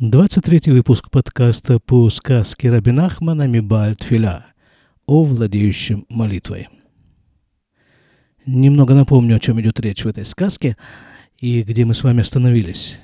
23 выпуск подкаста по сказке Рабин Ахмана Мибальт Филя о владеющем молитвой. Немного напомню, о чем идет речь в этой сказке и где мы с вами остановились.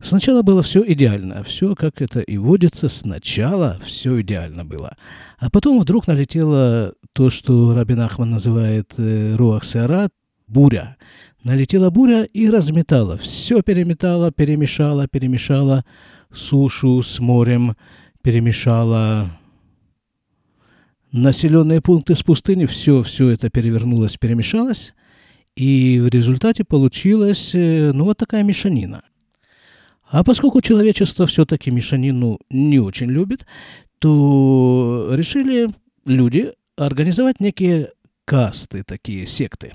Сначала было все идеально, все как это и водится, сначала все идеально было. А потом вдруг налетело то, что Рабин Ахман называет э, Руах Сеарат, буря. Налетела буря и разметала. Все переметала, перемешала, перемешала сушу с морем, перемешала населенные пункты с пустыни. Все, все это перевернулось, перемешалось. И в результате получилась, э, ну, вот такая мешанина. А поскольку человечество все-таки мешанину не очень любит, то решили люди организовать некие касты, такие секты.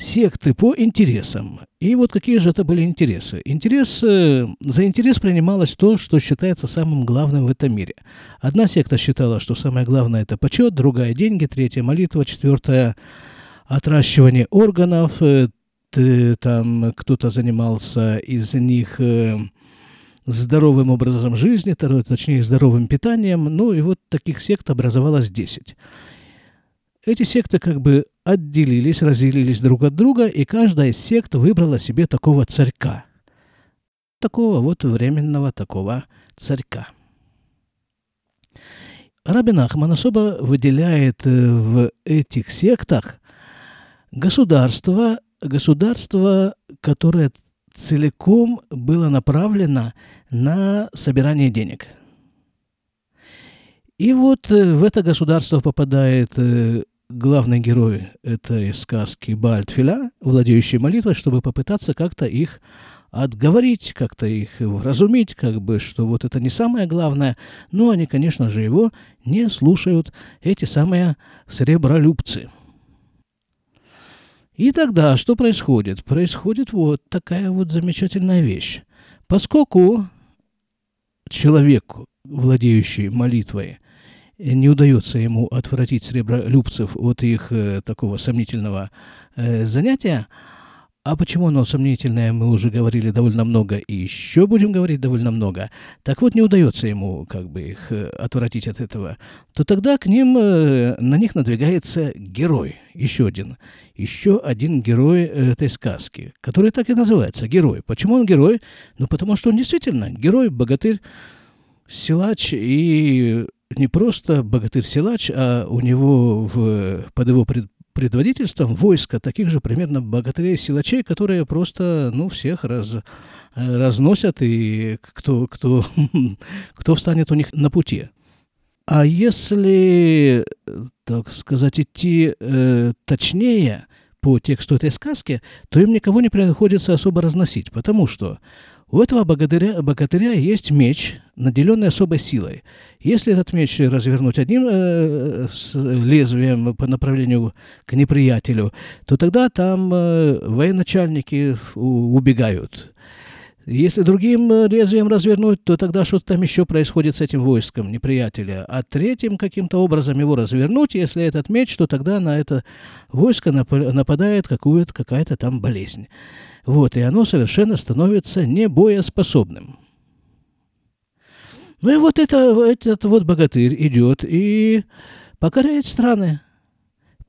Секты по интересам. И вот какие же это были интересы? Интерес, э, за интерес принималось то, что считается самым главным в этом мире. Одна секта считала, что самое главное – это почет, другая – деньги, третья – молитва, четвертая – отращивание органов, э, там кто-то занимался из них э, здоровым образом жизни, точнее, здоровым питанием. Ну и вот таких сект образовалось 10. Эти секты как бы отделились, разделились друг от друга, и каждая из сект выбрала себе такого царька. Такого вот временного такого царька. Рабин Ахман особо выделяет э, в этих сектах государство, государство, которое целиком было направлено на собирание денег. И вот э, в это государство попадает э, главный герой этой сказки Бальтфиля, владеющий молитвой, чтобы попытаться как-то их отговорить, как-то их вразумить, как бы, что вот это не самое главное. Но они, конечно же, его не слушают, эти самые сребролюбцы – и тогда что происходит? Происходит вот такая вот замечательная вещь. Поскольку человеку, владеющий молитвой, не удается ему отвратить сребролюбцев от их э, такого сомнительного э, занятия, а почему оно сомнительное, мы уже говорили довольно много и еще будем говорить довольно много. Так вот, не удается ему как бы их э, отвратить от этого. То тогда к ним, э, на них надвигается герой, еще один. Еще один герой этой сказки, который так и называется, герой. Почему он герой? Ну, потому что он действительно герой, богатырь, силач и не просто богатырь-силач, а у него в, под его пред, предводительством войска таких же примерно богатырей-силачей, которые просто, ну, всех раз, разносят, и кто, кто, кто встанет у них на пути. А если, так сказать, идти э, точнее по тексту этой сказки, то им никого не приходится особо разносить, потому что у этого богатыря, богатыря есть меч, наделенный особой силой. Если этот меч развернуть одним э, с лезвием по направлению к неприятелю, то тогда там э, военачальники убегают. Если другим лезвием развернуть, то тогда что-то там еще происходит с этим войском неприятеля. А третьим каким-то образом его развернуть, если этот меч, то тогда на это войско нападает какая-то там болезнь. Вот, и оно совершенно становится небоеспособным. Ну и вот это, этот вот богатырь идет и покоряет страны.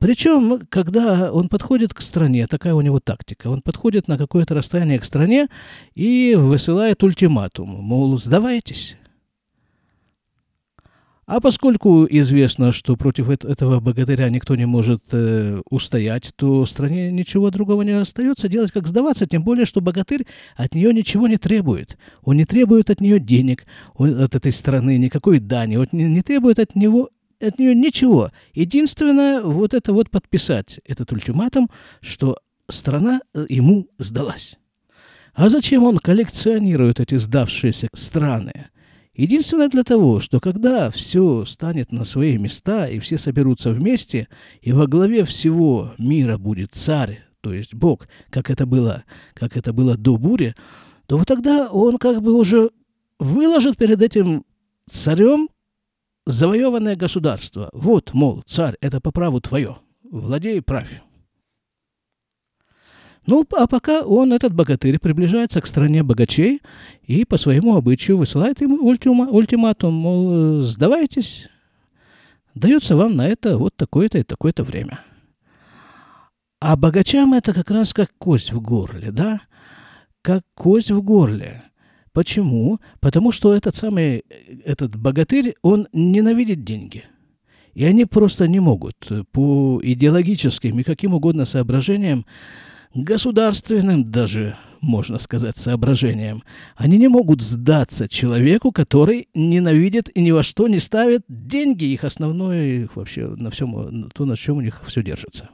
Причем, когда он подходит к стране, такая у него тактика, он подходит на какое-то расстояние к стране и высылает ультиматум, мол, сдавайтесь. А поскольку известно, что против этого богатыря никто не может э, устоять, то стране ничего другого не остается делать, как сдаваться, тем более, что богатырь от нее ничего не требует. Он не требует от нее денег, он, от этой страны, никакой дани, он не, не требует от него от нее ничего. Единственное, вот это вот подписать этот ультиматум, что страна э, ему сдалась. А зачем он коллекционирует эти сдавшиеся страны? Единственное для того, что когда все станет на свои места, и все соберутся вместе, и во главе всего мира будет царь, то есть Бог, как это было, как это было до бури, то вот тогда он как бы уже выложит перед этим царем завоеванное государство. Вот, мол, царь, это по праву твое. Владей правь. Ну, а пока он, этот богатырь, приближается к стране богачей и по своему обычаю высылает им ультима, ультиматум, мол, сдавайтесь, дается вам на это вот такое-то и такое-то время. А богачам это как раз как кость в горле, да? Как кость в горле. Почему? Потому что этот самый, этот богатырь, он ненавидит деньги. И они просто не могут по идеологическим и каким угодно соображениям государственным даже, можно сказать, соображениям. Они не могут сдаться человеку, который ненавидит и ни во что не ставит деньги, их основное, их вообще на всем, то, на чем у них все держится.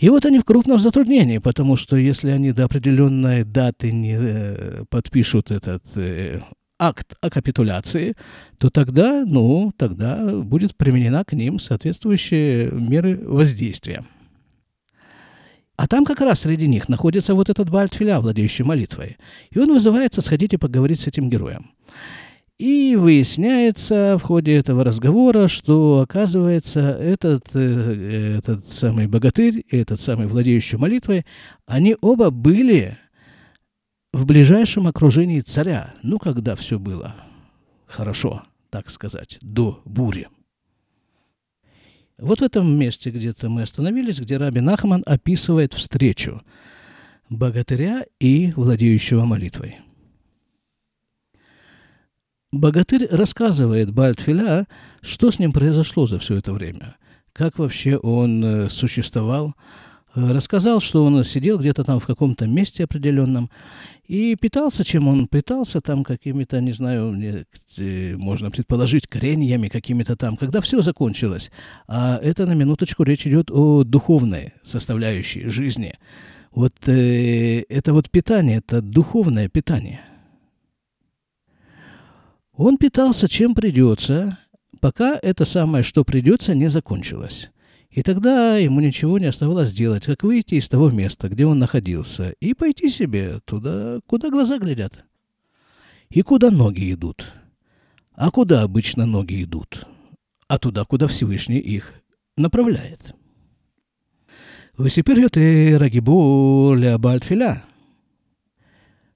И вот они в крупном затруднении, потому что если они до определенной даты не э, подпишут этот э, акт о капитуляции, то тогда, ну, тогда будет применена к ним соответствующие меры воздействия. А там как раз среди них находится вот этот Бальтфиля, владеющий молитвой. И он вызывается сходить и поговорить с этим героем. И выясняется в ходе этого разговора, что, оказывается, этот, э, этот самый богатырь и этот самый владеющий молитвой, они оба были в ближайшем окружении царя. Ну, когда все было хорошо, так сказать, до бури. Вот в этом месте где-то мы остановились, где Раби Нахман описывает встречу богатыря и владеющего молитвой. Богатырь рассказывает Бальтфиля, что с ним произошло за все это время, как вообще он э, существовал, э, рассказал, что он сидел где-то там в каком-то месте определенном и питался, чем он питался, там какими-то, не знаю, можно предположить, кореньями какими-то там, когда все закончилось. А это, на минуточку, речь идет о духовной составляющей жизни. Вот э, это вот питание, это духовное питание. Он питался чем придется, пока это самое, что придется, не закончилось. И тогда ему ничего не оставалось делать, как выйти из того места, где он находился, и пойти себе туда, куда глаза глядят. И куда ноги идут. А куда обычно ноги идут? А туда, куда Всевышний их направляет. Высипер ты рагибу ля бальтфиля.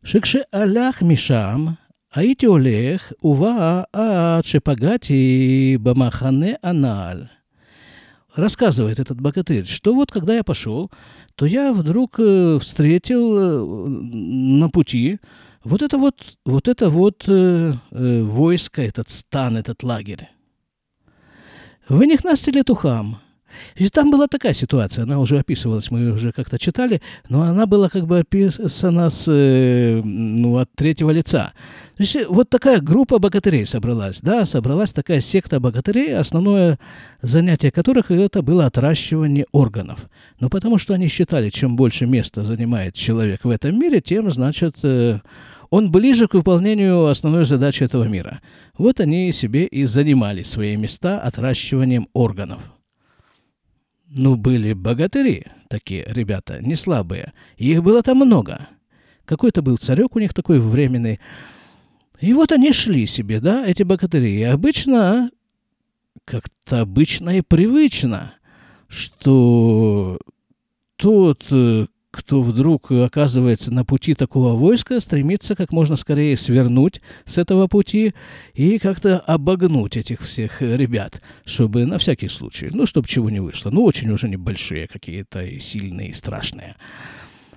Шикше алях мишам – הייתי הולך ובא עד שפגעתי במחנה הנעל. рассказывает этот богатырь, что вот когда я пошел, то я вдруг э, встретил э, на пути вот это вот, вот это вот э, э, войско, этот стан, этот лагерь. Вы них настили тухам. и там была такая ситуация, она уже описывалась, мы уже как-то читали, но она была как бы описана с, э, ну, от третьего лица. То есть э, вот такая группа богатырей собралась, да, собралась такая секта богатырей, основное занятие которых это было отращивание органов. Ну, потому что они считали, чем больше места занимает человек в этом мире, тем, значит, э, он ближе к выполнению основной задачи этого мира. Вот они себе и занимали свои места отращиванием органов. Ну, были богатыри такие ребята, не слабые. их было там много. Какой-то был царек у них такой временный. И вот они шли себе, да, эти богатыри. И обычно, как-то обычно и привычно, что тот, э, кто вдруг оказывается на пути такого войска, стремится как можно скорее свернуть с этого пути и как-то обогнуть этих всех ребят, чтобы на всякий случай, ну, чтобы чего не вышло. Ну, очень уже небольшие какие-то и сильные, и страшные.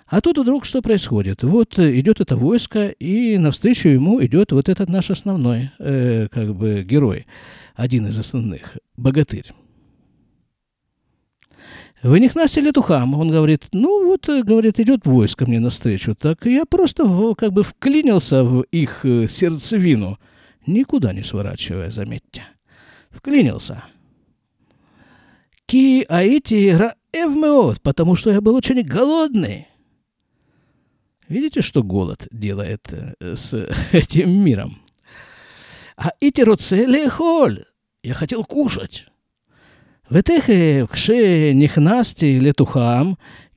А тут вдруг что происходит? Вот идет это войско, и навстречу ему идет вот этот наш основной, э, как бы, герой, один из основных, богатырь. Вы не хнасили тухам. Он говорит, ну вот, э, говорит, идет войско мне навстречу. Так я просто как бы вклинился в их э, сердцевину, никуда не сворачивая, заметьте. Вклинился. Ки аити раэвмеот, потому что я был очень голодный. Видите, что голод делает э, с этим миром? А ити холь. Я хотел кушать. ותכף כשנכנסתי לתוכם,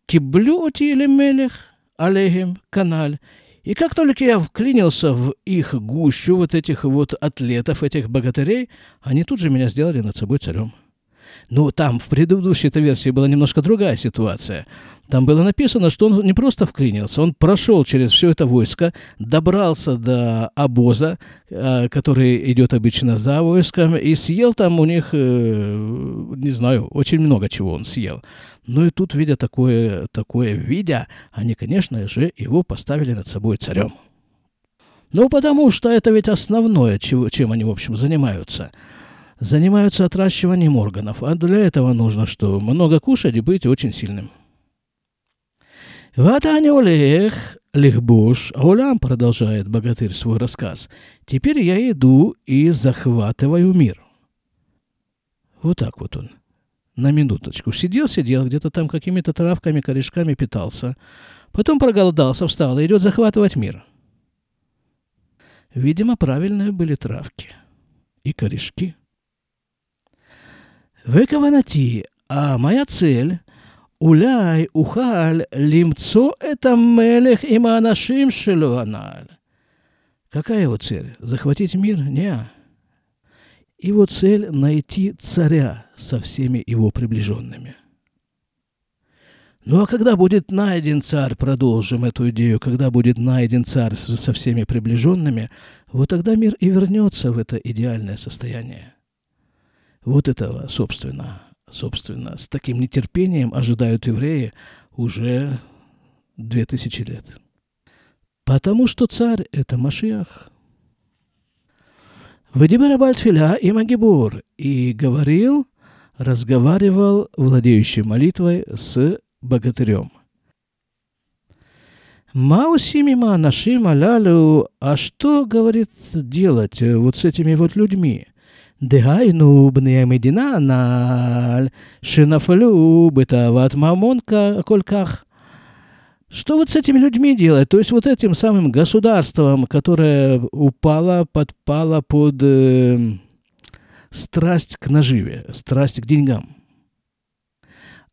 קיבלו אותי למלך עליהם каналь. И как только я вклинился в их гущу, вот этих вот атлетов, этих богатырей, они тут же меня сделали над собой царем. Но там в предыдущей этой версии была немножко другая ситуация. Там было написано, что он не просто вклинился, он прошел через все это войско, добрался до обоза, э, который идет обычно за войском, и съел там у них, э, не знаю, очень много чего он съел. Ну и тут, видя такое, такое видя, они, конечно же, его поставили над собой царем. Ну, потому что это ведь основное, чем они, в общем, занимаются – занимаются отращиванием органов, а для этого нужно что? Много кушать и быть очень сильным. «Вот они улех, лихбуш, улям», а — продолжает богатырь свой рассказ. «Теперь я иду и захватываю мир». Вот так вот он. На минуточку. Сидел-сидел, где-то там какими-то травками, корешками питался. Потом проголодался, встал и идет захватывать мир. Видимо, правильные были травки и корешки. Выкована а моя цель אולי אוכל למצוא את המלך עם האנשים שלו הנ"ל. Какая его цель? Захватить мир? Не. Его цель – найти царя со всеми его приближенными. Ну а когда будет найден царь, продолжим эту идею, когда будет найден царь со всеми приближенными, вот тогда мир и вернется в это идеальное состояние. Вот этого, собственно, собственно, с таким нетерпением ожидают евреи уже две тысячи лет. Потому что царь – это Машиах. Вадимир Бальтфиля и Магибур, и говорил, разговаривал, владеющий молитвой, с богатырем. Маусимима нашим алялю, а что, говорит, делать вот с этими вот людьми – דהיינו בני המדינה הנ"ל, שנפלו בתאוות ממון כל כך. Что вот с этими людьми делать? То есть вот этим самым государством, которое упало, подпало под э, страсть к наживе, страсть к деньгам.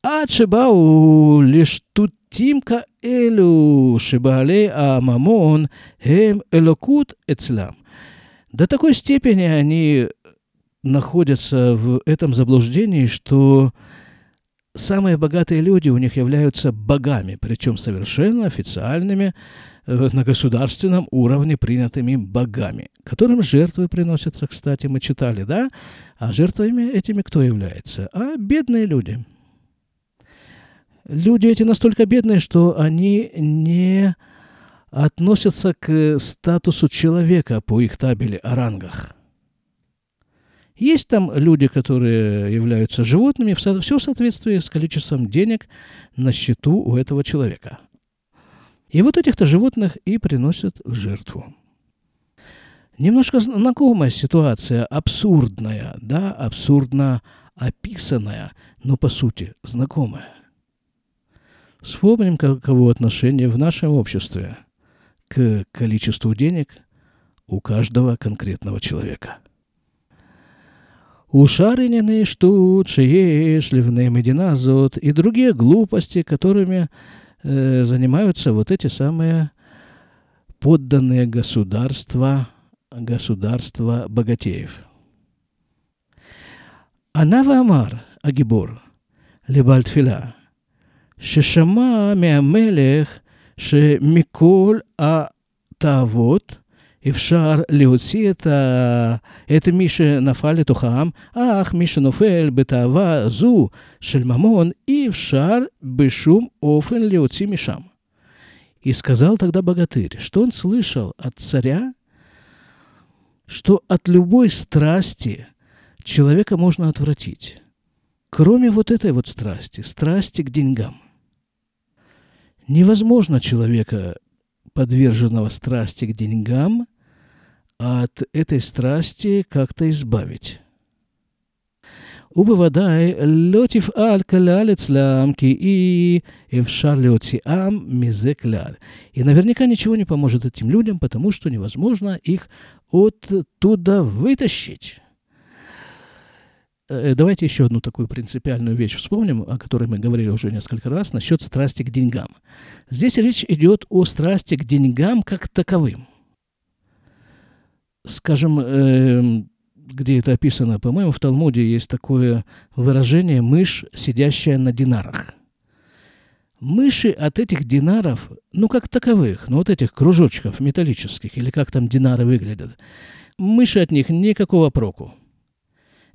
А чебау лишь тут тимка элю шибалей а мамон хем элокут эцлам. До такой степени они находятся в этом заблуждении, что самые богатые люди у них являются богами, причем совершенно официальными, э, на государственном уровне принятыми богами, которым жертвы приносятся, кстати, мы читали, да? А жертвами этими кто является? А бедные люди. Люди эти настолько бедные, что они не относятся к статусу человека по их табели о рангах – есть там люди, которые являются животными, все в соответствии с количеством денег на счету у этого человека. И вот этих-то животных и приносят в жертву. Немножко знакомая ситуация, абсурдная, да, абсурдно описанная, но по сути знакомая. Вспомним, каково отношение в нашем обществе к количеству денег у каждого конкретного человека – ушаренные штучки, шливные диназот и другие глупости, которыми э, занимаются вот эти самые подданные государства, государства богатеев. Анава Амар, Агибор, Лебальтфила, Шешама Меамелех, Шемиколь А Тавот – אפשר להוציא את, ה... את מי שנפל לתוכם, אך מי שנופל בתאווה זו של ממון, אי אפשר בשום אופן להוציא משם. И сказал тогда богатырь, что он слышал от царя, что от любой страсти человека можно отвратить, кроме вот этой вот страсти, страсти к деньгам. Невозможно человека подверженного страсти к деньгам, от этой страсти как-то избавить. ובוודאי לא תפעל כלל אצלם, כי אי אפשר להוציאם מזה כלל. И наверняка ничего не поможет этим людям, потому что невозможно их оттуда вытащить. Э, давайте еще одну такую принципиальную вещь вспомним, о которой мы говорили уже несколько раз, насчет страсти к деньгам. Здесь речь идет о страсти к деньгам как таковым. Скажем, э, где это описано, по-моему, в Талмуде есть такое выражение «мышь, сидящая на динарах». Мыши от этих динаров, ну, как таковых, ну, вот этих кружочков металлических, или как там динары выглядят, мыши от них никакого проку.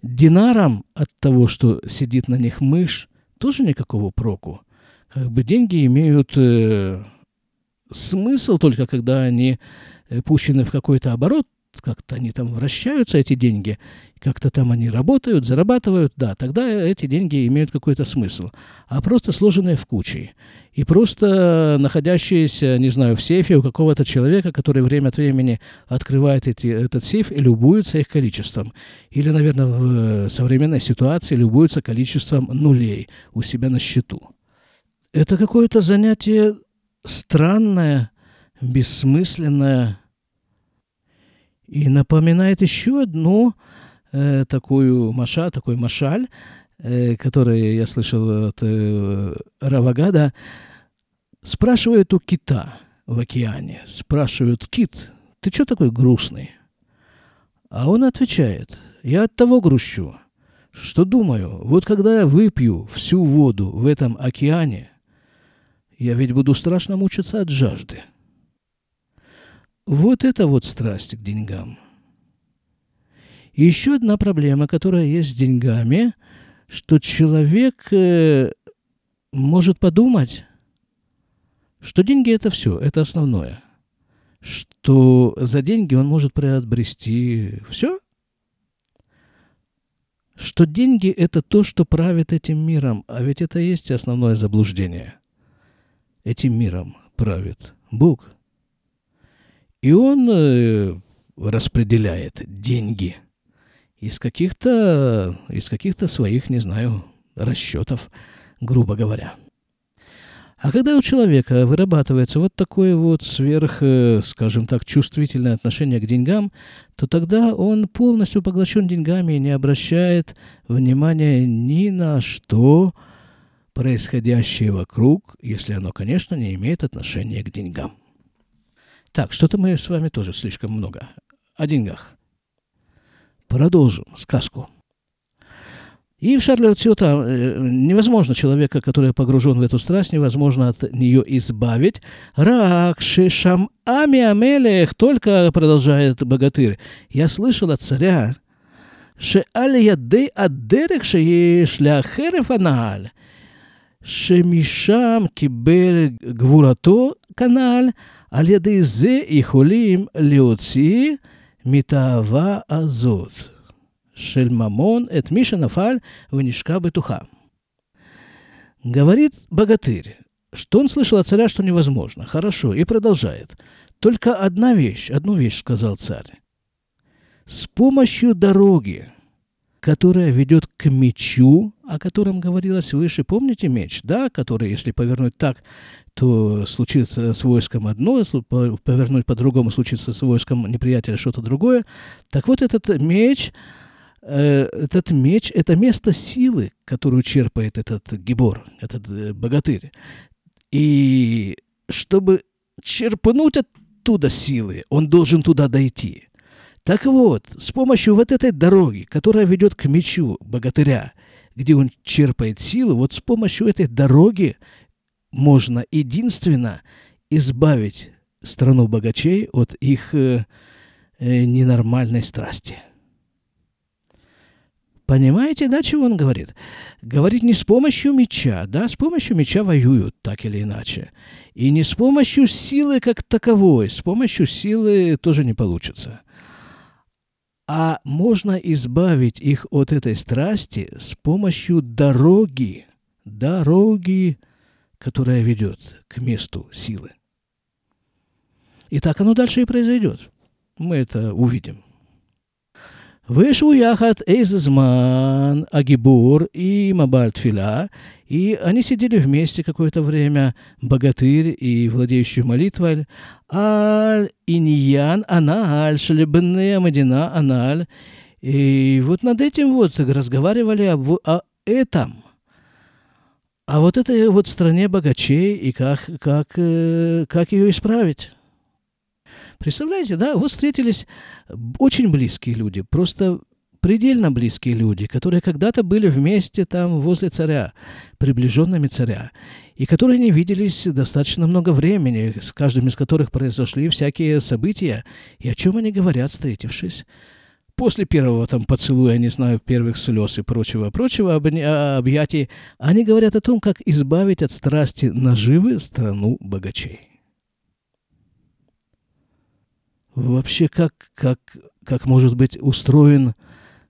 Динарам от того, что сидит на них мышь, тоже никакого проку. Как бы деньги имеют э, смысл только когда они э, пущены в какой-то оборот, как-то они там вращаются, эти деньги, как-то там они работают, зарабатывают, да, тогда эти деньги имеют какой-то смысл. А просто сложенные в кучи. И просто находящиеся, не знаю, в сейфе у какого-то человека, который время от времени открывает эти, этот сейф и любуется их количеством. Или, наверное, в современной ситуации любуется количеством нулей у себя на счету. Это какое-то занятие странное, бессмысленное, и напоминает еще одну э, такую маша, такой машаль, э, который я слышал от э, Равагада. Спрашивают у кита в океане, спрашивают, кит, ты что такой грустный? А он отвечает, я от того грущу, что думаю, вот когда я выпью всю воду в этом океане, я ведь буду страшно мучиться от жажды. Вот это вот страсть к деньгам. Еще одна проблема, которая есть с деньгами, что человек э, может подумать, что деньги это все, это основное. Что за деньги он может приобрести все. Что деньги это то, что правит этим миром. А ведь это есть основное заблуждение. Этим миром правит Бог – и он э, распределяет деньги из каких-то, из каких-то своих, не знаю, расчетов, грубо говоря. А когда у человека вырабатывается вот такое вот сверх, э, скажем так, чувствительное отношение к деньгам, то тогда он полностью поглощен деньгами и не обращает внимания ни на что происходящее вокруг, если оно, конечно, не имеет отношения к деньгам. Так, что-то мы с вами тоже слишком много. О деньгах. Продолжим сказку. И в Шарле Цюта э, невозможно человека, который погружен в эту страсть, невозможно от нее избавить. Ракши шам ами амелех, только продолжает богатырь. Я слышал от царя, ше аль яды адерек ше шляхерев аналь, ше мишам кибель гвурато каналь, על ידי זה יכולים להוציא מתאווה הזאת של ממון את מי שנפל ונשקע בתוכה. Говорит богатырь, что он слышал от царя, что невозможно. Хорошо, и продолжает. Только одна вещь, одну вещь сказал царь. С помощью дороги, которая ведет к мечу, о котором говорилось выше. Помните меч, да, который, если повернуть так, то случится с войском одно, повернуть по-другому, случится с войском неприятеля что-то другое. Так вот этот меч, э, этот меч – это место силы, которую черпает этот гибор, этот э, богатырь. И чтобы черпнуть оттуда силы, он должен туда дойти – так вот, с помощью вот этой дороги, которая ведет к мечу богатыря, где он черпает силу, вот с помощью этой дороги можно единственно избавить страну богачей от их э, э, ненормальной страсти. Понимаете, да, чего он говорит? Говорит не с помощью меча, да, с помощью меча воюют, так или иначе. И не с помощью силы как таковой, с помощью силы тоже не получится. А можно избавить их от этой страсти с помощью дороги, дороги, которая ведет к месту силы. И так оно дальше и произойдет. Мы это увидим. Вышел яхат Эйзман, Агибур и Мабальтфила, и они сидели вместе какое-то время, богатырь и владеющий молитвой, аль иньян аналь, шлебне мадина аналь. И вот над этим вот разговаривали об, о этом. А вот этой вот стране богачей и как, как, э, как ее исправить. Представляете, да, вот встретились очень близкие люди, просто предельно близкие люди, которые когда-то были вместе там возле царя, приближенными царя, и которые не виделись достаточно много времени, с каждым из которых произошли всякие события, и о чем они говорят, встретившись. После первого там поцелуя, не знаю, первых слез и прочего-прочего объятий, они говорят о том, как избавить от страсти наживы страну богачей. Вообще, как, как, как может быть устроен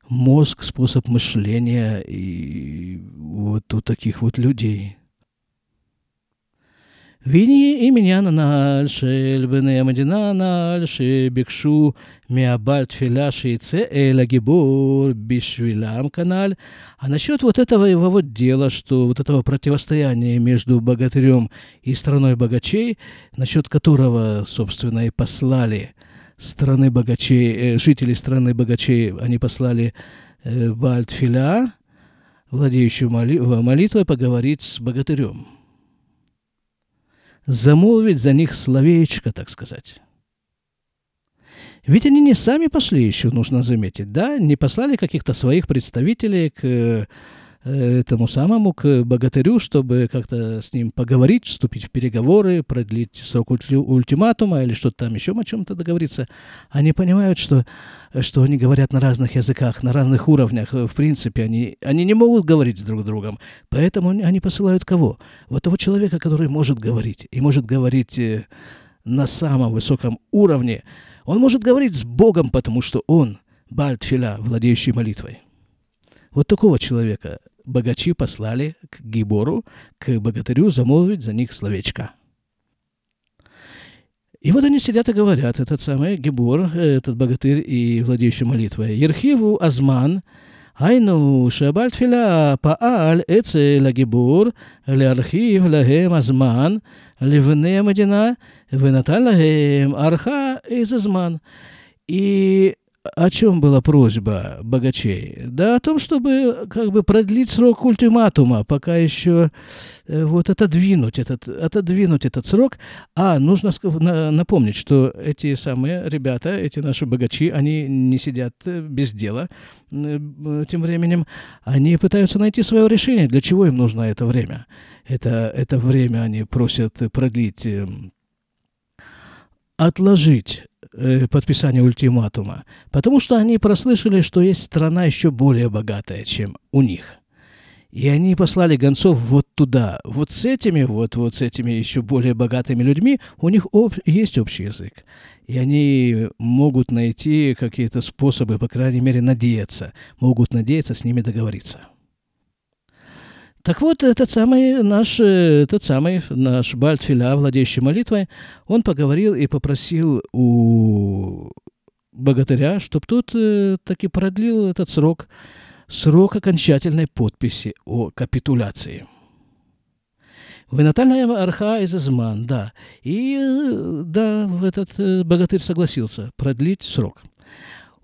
мозг, способ мышления и вот у таких вот людей – Вини и меня на нальше, льбыны амадина нальше, бикшу миабаль тфиля шейце элагибур бишвилям каналь. А насчет вот этого его вот дела, что вот этого противостояния между богатырем и страной богачей, насчет которого, собственно, и послали страны богачей, э, жители страны богачей, они послали э, Бальтфиля, владеющую молитвой, поговорить с богатырем замолвить за них словечко, так сказать. Ведь они не сами пошли еще, нужно заметить, да, не послали каких-то своих представителей к Э, этому самому, к богатырю, чтобы как-то с ним поговорить, вступить в переговоры, продлить срок ультиматума или что-то там еще о чем-то договориться. Они понимают, что, что они говорят на разных языках, на разных уровнях. В принципе, они, они не могут говорить с друг другом. Поэтому они посылают кого? Вот того человека, который может говорить. И может говорить э, на самом высоком уровне. Он может говорить с Богом, потому что он Бальтфиля, владеющий молитвой. Вот такого человека богачи послали к Гибору, к богатырю, замолвить за них словечко. И вот они сидят и говорят, этот самый Гибор, этот богатырь и владеющий молитвой. Ерхиву Азман, Айну Шабальтфиля Пааль Эцеля Гебор, архив Лагем Азман, Ливне Мадина, Венаталь Лагем Арха из Азман. И о чем была просьба богачей? Да о том, чтобы как бы продлить срок ультиматума, пока еще э, вот отодвинуть этот, отодвинуть этот срок. А нужно напомнить, что эти самые ребята, эти наши богачи, они не сидят э, без дела э, тем временем. Они пытаются найти свое решение. Для чего им нужно это время? Это, это время они просят продлить эм, отложить э, подписание ультиматума, потому что они прослышали, что есть страна еще более богатая, чем у них. И они послали гонцов вот туда. Вот с этими, вот, вот с этими еще более богатыми людьми у них об, есть общий язык. И они могут найти какие-то способы, по крайней мере, надеяться, могут надеяться с ними договориться. Так вот, этот самый наш, этот самый наш Бальтфиля, владеющий молитвой, он поговорил и попросил у богатыря, чтобы тот э, таки продлил этот срок, срок окончательной подписи о капитуляции. Вынатальная арха из Изман, да. И э, да, этот э, богатырь согласился продлить срок –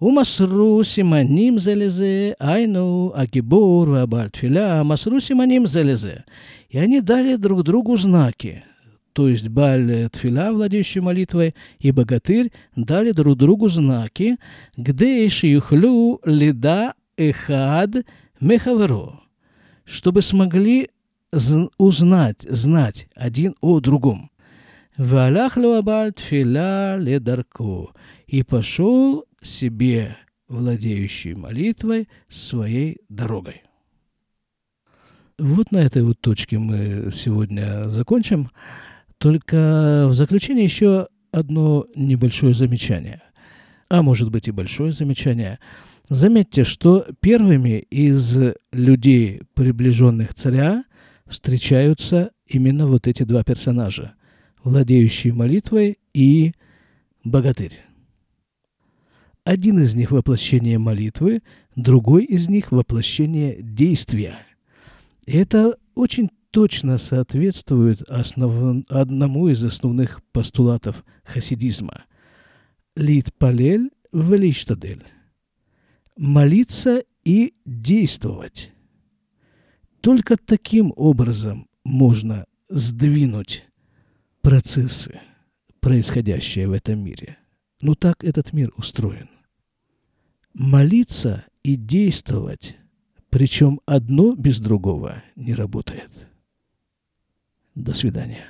ומסרו סימנים זה לזה, היינו, הגיבור והבעל תפילה, מסרו סימנים זה לזה. И они дали друг другу знаки. То есть Баль Тфиля, владеющий молитвой, и богатырь дали друг другу знаки, где юхлю лида эхад мехаверо, чтобы смогли узнать, знать один о другом. Валях Луабаль Тфиля ледарку. И пошел себе владеющий молитвой своей дорогой. Вот на этой вот точке мы сегодня закончим. Только в заключение еще одно небольшое замечание. А может быть и большое замечание. Заметьте, что первыми из людей, приближенных царя, встречаются именно вот эти два персонажа. Владеющий молитвой и богатырь. Один из них воплощение молитвы, другой из них воплощение действия. И это очень точно соответствует основ... одному из основных постулатов хасидизма. Лит палель велиштадель. Молиться и действовать. Только таким образом можно сдвинуть процессы, происходящие в этом мире. Ну так этот мир устроен молиться и действовать. Причем одно без другого не работает. До свидания.